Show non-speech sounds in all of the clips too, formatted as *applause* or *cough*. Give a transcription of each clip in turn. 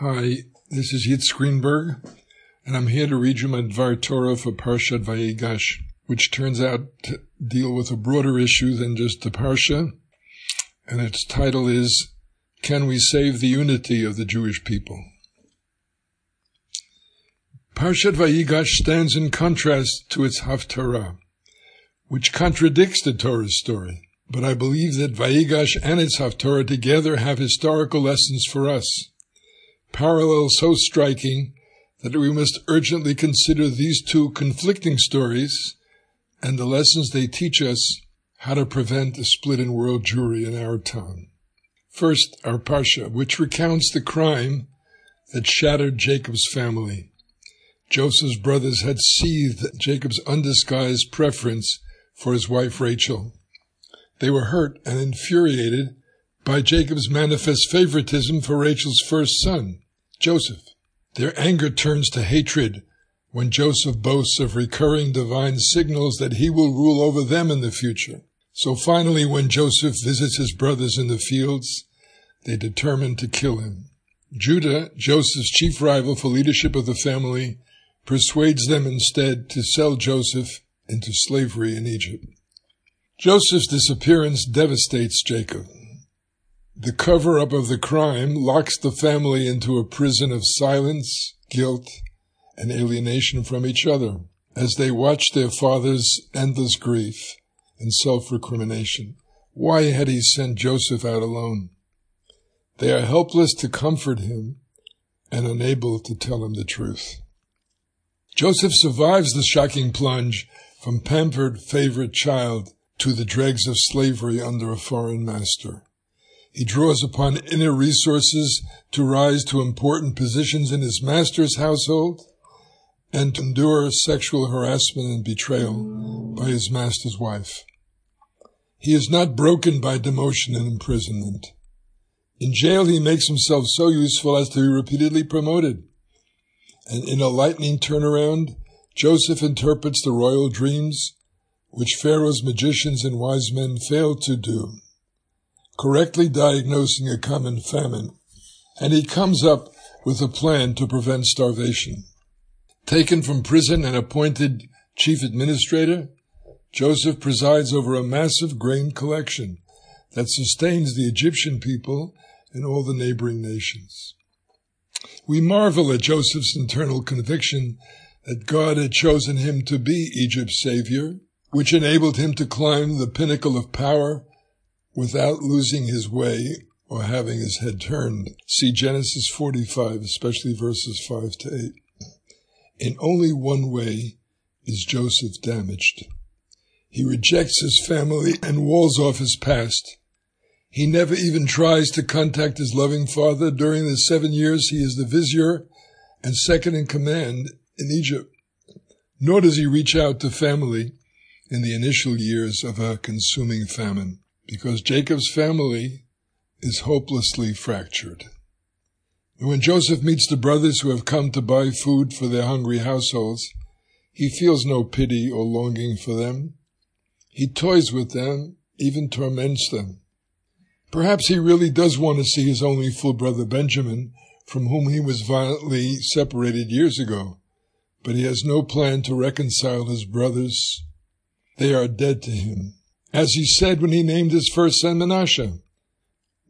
Hi, this is Yitz Greenberg, and I'm here to read you my Dvar Torah for Parshat Vayigash, which turns out to deal with a broader issue than just the Parsha, and its title is Can We Save the Unity of the Jewish People? Parshat Vayigash stands in contrast to its Haftarah, which contradicts the Torah's story. But I believe that Vayigash and its Haftarah together have historical lessons for us parallels so striking that we must urgently consider these two conflicting stories and the lessons they teach us how to prevent a split in world Jewry in our time. First, our Parsha, which recounts the crime that shattered Jacob's family. Joseph's brothers had seethed Jacob's undisguised preference for his wife Rachel. They were hurt and infuriated by Jacob's manifest favoritism for Rachel's first son, Joseph. Their anger turns to hatred when Joseph boasts of recurring divine signals that he will rule over them in the future. So finally, when Joseph visits his brothers in the fields, they determine to kill him. Judah, Joseph's chief rival for leadership of the family, persuades them instead to sell Joseph into slavery in Egypt. Joseph's disappearance devastates Jacob. The cover up of the crime locks the family into a prison of silence, guilt, and alienation from each other as they watch their father's endless grief and self recrimination. Why had he sent Joseph out alone? They are helpless to comfort him and unable to tell him the truth. Joseph survives the shocking plunge from pampered favorite child to the dregs of slavery under a foreign master. He draws upon inner resources to rise to important positions in his master's household and to endure sexual harassment and betrayal by his master's wife. He is not broken by demotion and imprisonment. In jail, he makes himself so useful as to be repeatedly promoted. And in a lightning turnaround, Joseph interprets the royal dreams which Pharaoh's magicians and wise men failed to do correctly diagnosing a common famine, and he comes up with a plan to prevent starvation. Taken from prison and appointed chief administrator, Joseph presides over a massive grain collection that sustains the Egyptian people and all the neighboring nations. We marvel at Joseph's internal conviction that God had chosen him to be Egypt's savior, which enabled him to climb the pinnacle of power without losing his way or having his head turned. See Genesis 45, especially verses 5 to 8. In only one way is Joseph damaged. He rejects his family and walls off his past. He never even tries to contact his loving father during the seven years he is the vizier and second in command in Egypt. Nor does he reach out to family in the initial years of a consuming famine because Jacob's family is hopelessly fractured. And when Joseph meets the brothers who have come to buy food for their hungry households, he feels no pity or longing for them. He toys with them, even torments them. Perhaps he really does want to see his only full brother Benjamin, from whom he was violently separated years ago, but he has no plan to reconcile his brothers. They are dead to him as he said when he named his first son Menashe,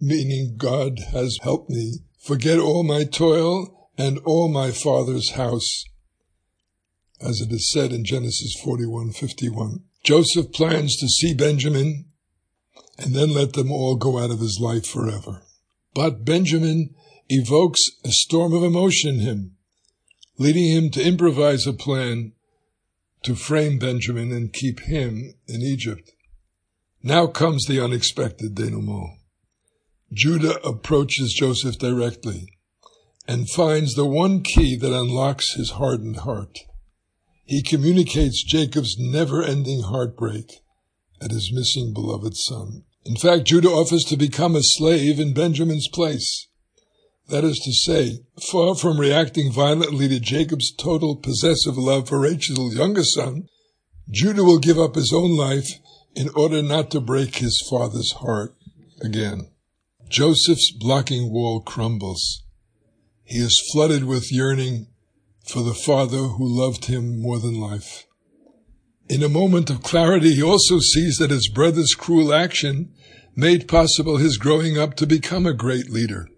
meaning God has helped me forget all my toil and all my father's house, as it is said in Genesis 41:51. Joseph plans to see Benjamin and then let them all go out of his life forever. But Benjamin evokes a storm of emotion in him, leading him to improvise a plan to frame Benjamin and keep him in Egypt. Now comes the unexpected denouement. Judah approaches Joseph directly and finds the one key that unlocks his hardened heart. He communicates Jacob's never-ending heartbreak at his missing beloved son. In fact, Judah offers to become a slave in Benjamin's place. That is to say, far from reacting violently to Jacob's total possessive love for Rachel's younger son, Judah will give up his own life in order not to break his father's heart again. Joseph's blocking wall crumbles. he is flooded with yearning for the father who loved him more than life. In a moment of clarity, he also sees that his brother's cruel action made possible his growing up to become a great leader.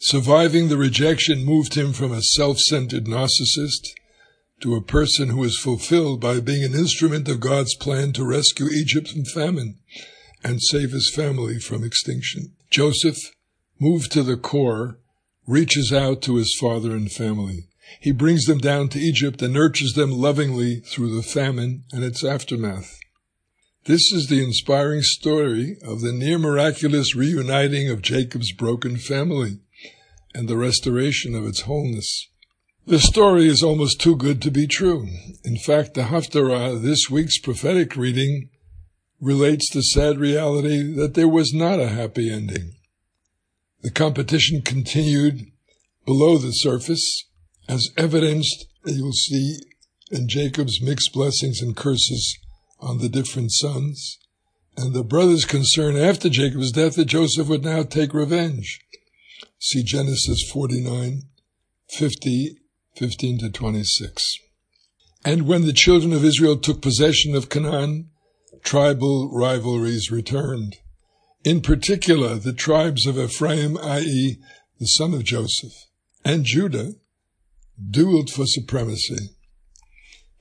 Surviving the rejection moved him from a self-centered narcissist to a person who is fulfilled by being an instrument of God's plan to rescue Egypt from famine and save his family from extinction. Joseph, moved to the core, reaches out to his father and family. He brings them down to Egypt and nurtures them lovingly through the famine and its aftermath. This is the inspiring story of the near miraculous reuniting of Jacob's broken family and the restoration of its wholeness. The story is almost too good to be true. In fact, the Haftarah, this week's prophetic reading, relates the sad reality that there was not a happy ending. The competition continued below the surface, as evidenced, you'll see, in Jacob's mixed blessings and curses on the different sons, and the brothers' concern after Jacob's death that Joseph would now take revenge. See Genesis 49, 50, 15 to 26. And when the children of Israel took possession of Canaan, tribal rivalries returned. In particular, the tribes of Ephraim, i.e., the son of Joseph, and Judah dueled for supremacy.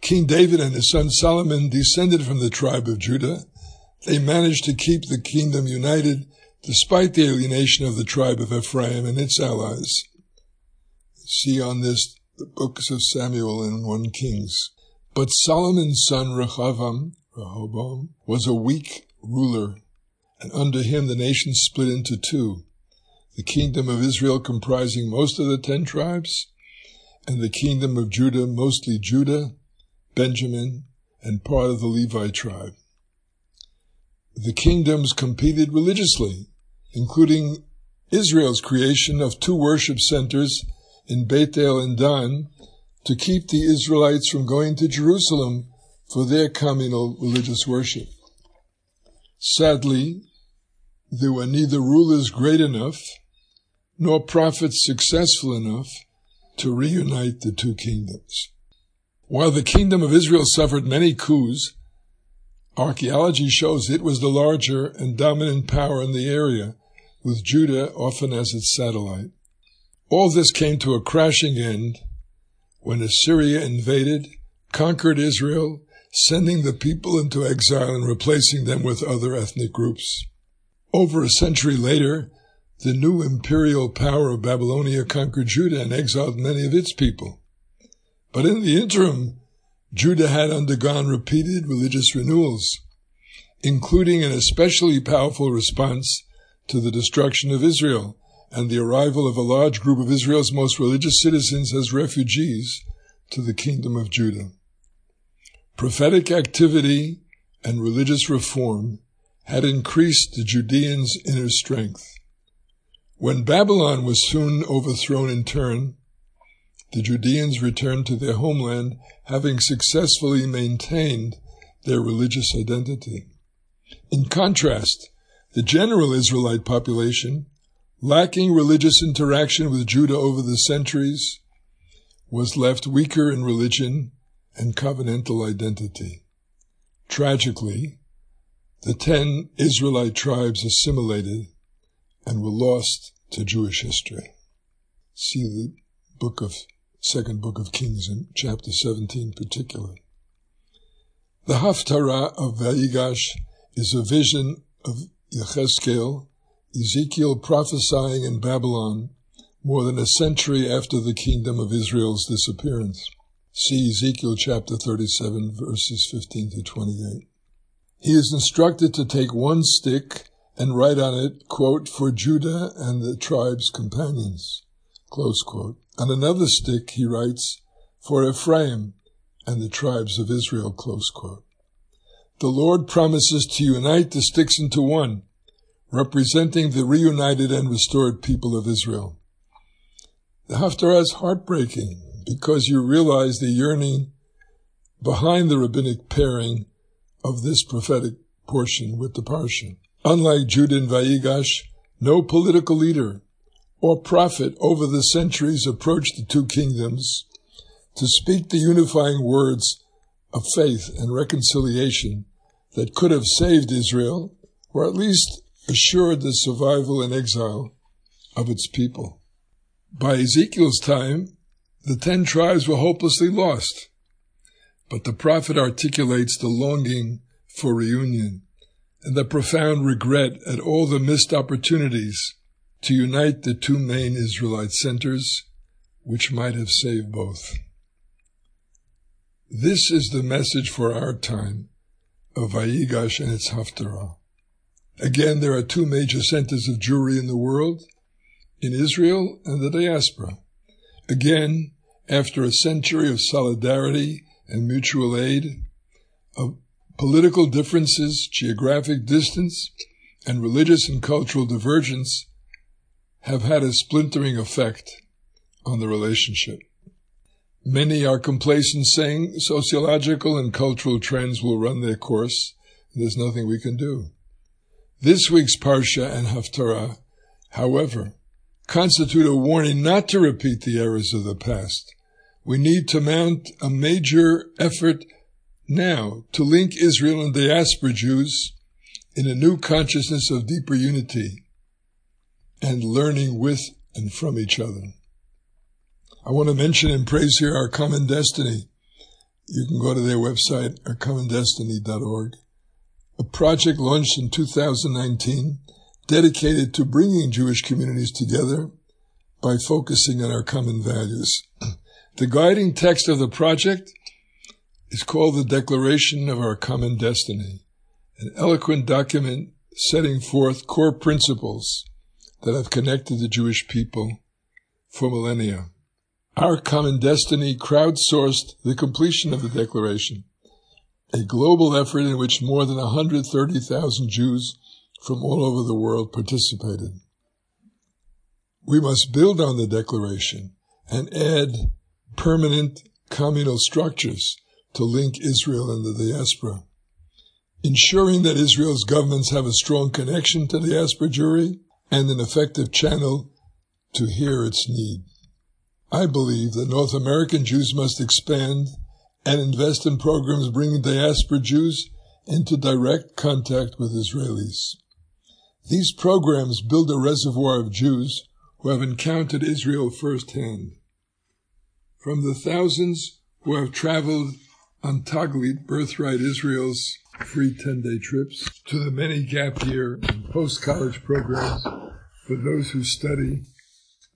King David and his son Solomon descended from the tribe of Judah. They managed to keep the kingdom united despite the alienation of the tribe of Ephraim and its allies. See on this the books of Samuel and 1 Kings. But Solomon's son Rehoboam, Rehoboam was a weak ruler, and under him the nation split into two. The kingdom of Israel comprising most of the ten tribes, and the kingdom of Judah, mostly Judah, Benjamin, and part of the Levi tribe. The kingdoms competed religiously, including Israel's creation of two worship centers in Bethel and Dan to keep the Israelites from going to Jerusalem for their communal religious worship. Sadly, there were neither rulers great enough nor prophets successful enough to reunite the two kingdoms. While the kingdom of Israel suffered many coups, archaeology shows it was the larger and dominant power in the area, with Judah often as its satellite. All this came to a crashing end when Assyria invaded, conquered Israel, sending the people into exile and replacing them with other ethnic groups. Over a century later, the new imperial power of Babylonia conquered Judah and exiled many of its people. But in the interim, Judah had undergone repeated religious renewals, including an especially powerful response to the destruction of Israel and the arrival of a large group of Israel's most religious citizens as refugees to the kingdom of Judah. Prophetic activity and religious reform had increased the Judeans' inner strength. When Babylon was soon overthrown in turn, the Judeans returned to their homeland, having successfully maintained their religious identity. In contrast, the general Israelite population, lacking religious interaction with Judah over the centuries, was left weaker in religion and covenantal identity. Tragically, the ten Israelite tribes assimilated and were lost to Jewish history. See the book of second book of Kings in chapter 17 particular. The Haftarah of Vayigash is a vision of Yechezkel, Ezekiel prophesying in Babylon more than a century after the kingdom of Israel's disappearance. See Ezekiel chapter 37 verses 15 to 28. He is instructed to take one stick and write on it, quote, for Judah and the tribe's companions, close quote. On another stick, he writes, for Ephraim and the tribes of Israel, close quote. The Lord promises to unite the sticks into one, representing the reunited and restored people of Israel. The Haftarah is heartbreaking because you realize the yearning behind the rabbinic pairing of this prophetic portion with the Parsha. Unlike Judah and Vayigash, no political leader or prophet over the centuries approached the two kingdoms to speak the unifying words of faith and reconciliation that could have saved Israel, or at least assured the survival in exile of its people. By Ezekiel's time, the ten tribes were hopelessly lost, but the prophet articulates the longing for reunion and the profound regret at all the missed opportunities to unite the two main Israelite centers, which might have saved both. This is the message for our time of Vayigash and its Haftarah. Again, there are two major centers of Jewry in the world, in Israel and the diaspora. Again, after a century of solidarity and mutual aid, of political differences, geographic distance, and religious and cultural divergence have had a splintering effect on the relationship. Many are complacent saying sociological and cultural trends will run their course, and there's nothing we can do. This week's Parsha and Haftarah, however, constitute a warning not to repeat the errors of the past. We need to mount a major effort now to link Israel and diaspora Jews in a new consciousness of deeper unity and learning with and from each other. I want to mention and praise here our common destiny. You can go to their website, ourcommondestiny.org, a project launched in 2019 dedicated to bringing Jewish communities together by focusing on our common values. *clears throat* The guiding text of the project is called the Declaration of Our Common Destiny, an eloquent document setting forth core principles that have connected the Jewish people for millennia. Our Common Destiny crowdsourced the completion of the Declaration, a global effort in which more than 130,000 Jews from all over the world participated. We must build on the Declaration and add permanent communal structures to link Israel and the diaspora, ensuring that Israel's governments have a strong connection to the diaspora Jewry and an effective channel to hear its need. I believe that North American Jews must expand and invest in programs bringing diaspora Jews into direct contact with Israelis. These programs build a reservoir of Jews who have encountered Israel firsthand. From the thousands who have traveled on Taglit, Birthright Israel's free 10-day trips, to the many gap year and post-college programs for those who study,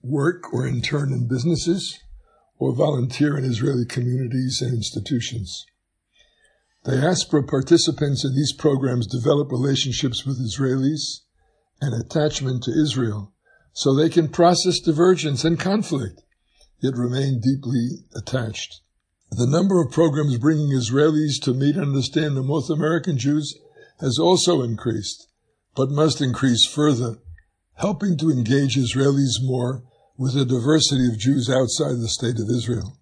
work, or intern in businesses, or volunteer in Israeli communities and institutions. Diaspora participants in these programs develop relationships with Israelis and attachment to Israel so they can process divergence and conflict, yet remain deeply attached. The number of programs bringing Israelis to meet and understand the North American Jews has also increased, but must increase further, helping to engage Israelis more with the diversity of Jews outside the state of Israel,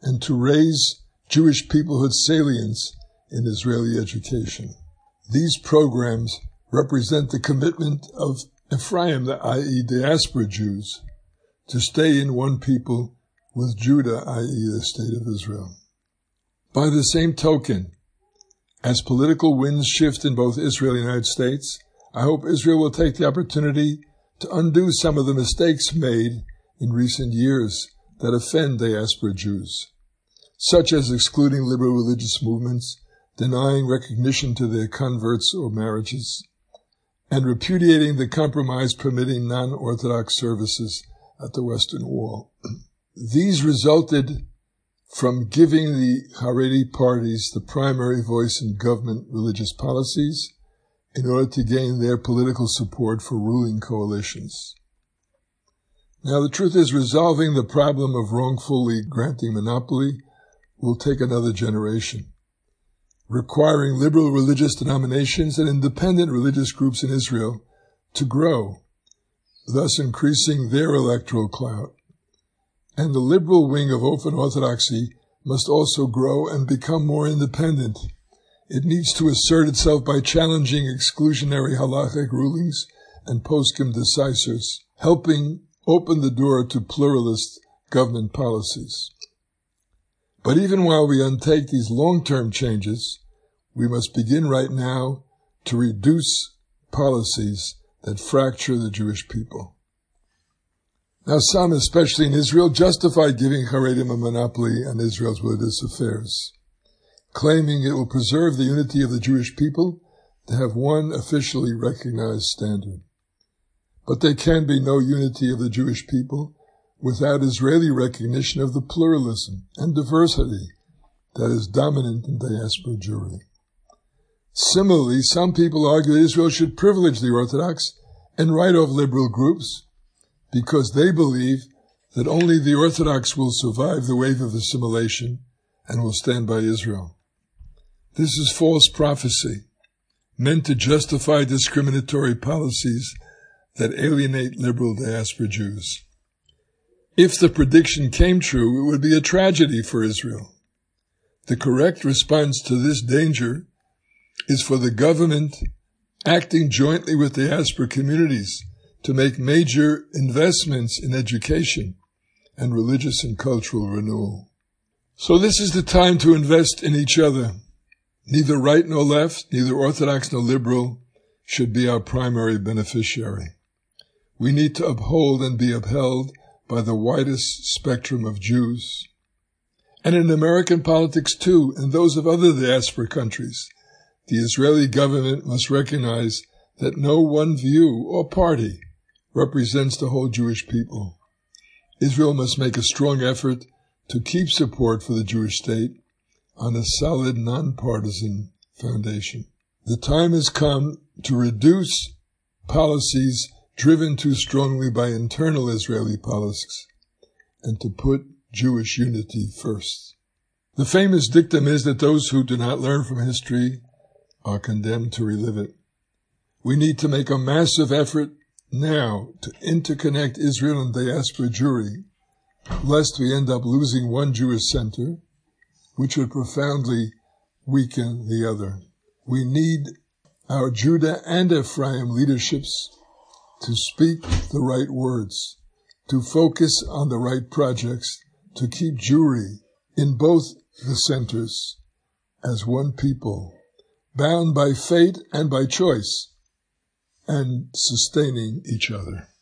and to raise Jewish peoplehood salience in Israeli education. These programs represent the commitment of Ephraim, i.e. diaspora Jews, to stay in one people with Judah, i.e., the state of Israel. By the same token, as political winds shift in both Israel and the United States, I hope Israel will take the opportunity to undo some of the mistakes made in recent years that offend diaspora Jews, such as excluding liberal religious movements, denying recognition to their converts or marriages, and repudiating the compromise permitting non-Orthodox services at the Western Wall. *clears throat* These resulted from giving the Haredi parties the primary voice in government religious policies in order to gain their political support for ruling coalitions. Now, the truth is, resolving the problem of wrongfully granting monopoly will take another generation, requiring liberal religious denominations and independent religious groups in Israel to grow, thus increasing their electoral clout and the liberal wing of open orthodoxy must also grow and become more independent. It needs to assert itself by challenging exclusionary halachic rulings and poskim decisors, helping open the door to pluralist government policies. But even while we undertake these long-term changes, we must begin right now to reduce policies that fracture the Jewish people. Now some, especially in Israel, justify giving Haredim a monopoly on Israel's religious affairs, claiming it will preserve the unity of the Jewish people to have one officially recognized standard. But there can be no unity of the Jewish people without Israeli recognition of the pluralism and diversity that is dominant in diaspora Jewry. Similarly, some people argue that Israel should privilege the Orthodox and write off liberal groups because they believe that only the Orthodox will survive the wave of assimilation and will stand by Israel. This is false prophecy, meant to justify discriminatory policies that alienate liberal diaspora Jews. If the prediction came true, it would be a tragedy for Israel. The correct response to this danger is for the government acting jointly with diaspora communities to make major investments in education and religious and cultural renewal. So this is the time to invest in each other. Neither right nor left, neither orthodox nor liberal should be our primary beneficiary. We need to uphold and be upheld by the widest spectrum of Jews. And in American politics too, and those of other diaspora countries, the Israeli government must recognize that no one view or party represents the whole Jewish people. Israel must make a strong effort to keep support for the Jewish state on a solid nonpartisan foundation. The time has come to reduce policies driven too strongly by internal Israeli politics and to put Jewish unity first. The famous dictum is that those who do not learn from history are condemned to relive it. We need to make a massive effort now to interconnect Israel and diaspora Jewry, lest we end up losing one Jewish center, which would profoundly weaken the other. We need our Judah and Ephraim leaderships to speak the right words, to focus on the right projects, to keep Jewry in both the centers as one people, bound by fate and by choice and sustaining each other.